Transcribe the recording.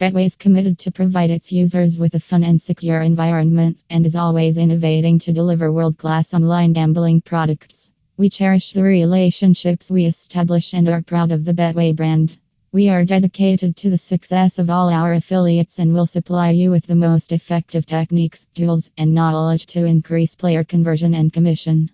Betway is committed to provide its users with a fun and secure environment and is always innovating to deliver world class online gambling products. We cherish the relationships we establish and are proud of the Betway brand. We are dedicated to the success of all our affiliates and will supply you with the most effective techniques, tools, and knowledge to increase player conversion and commission.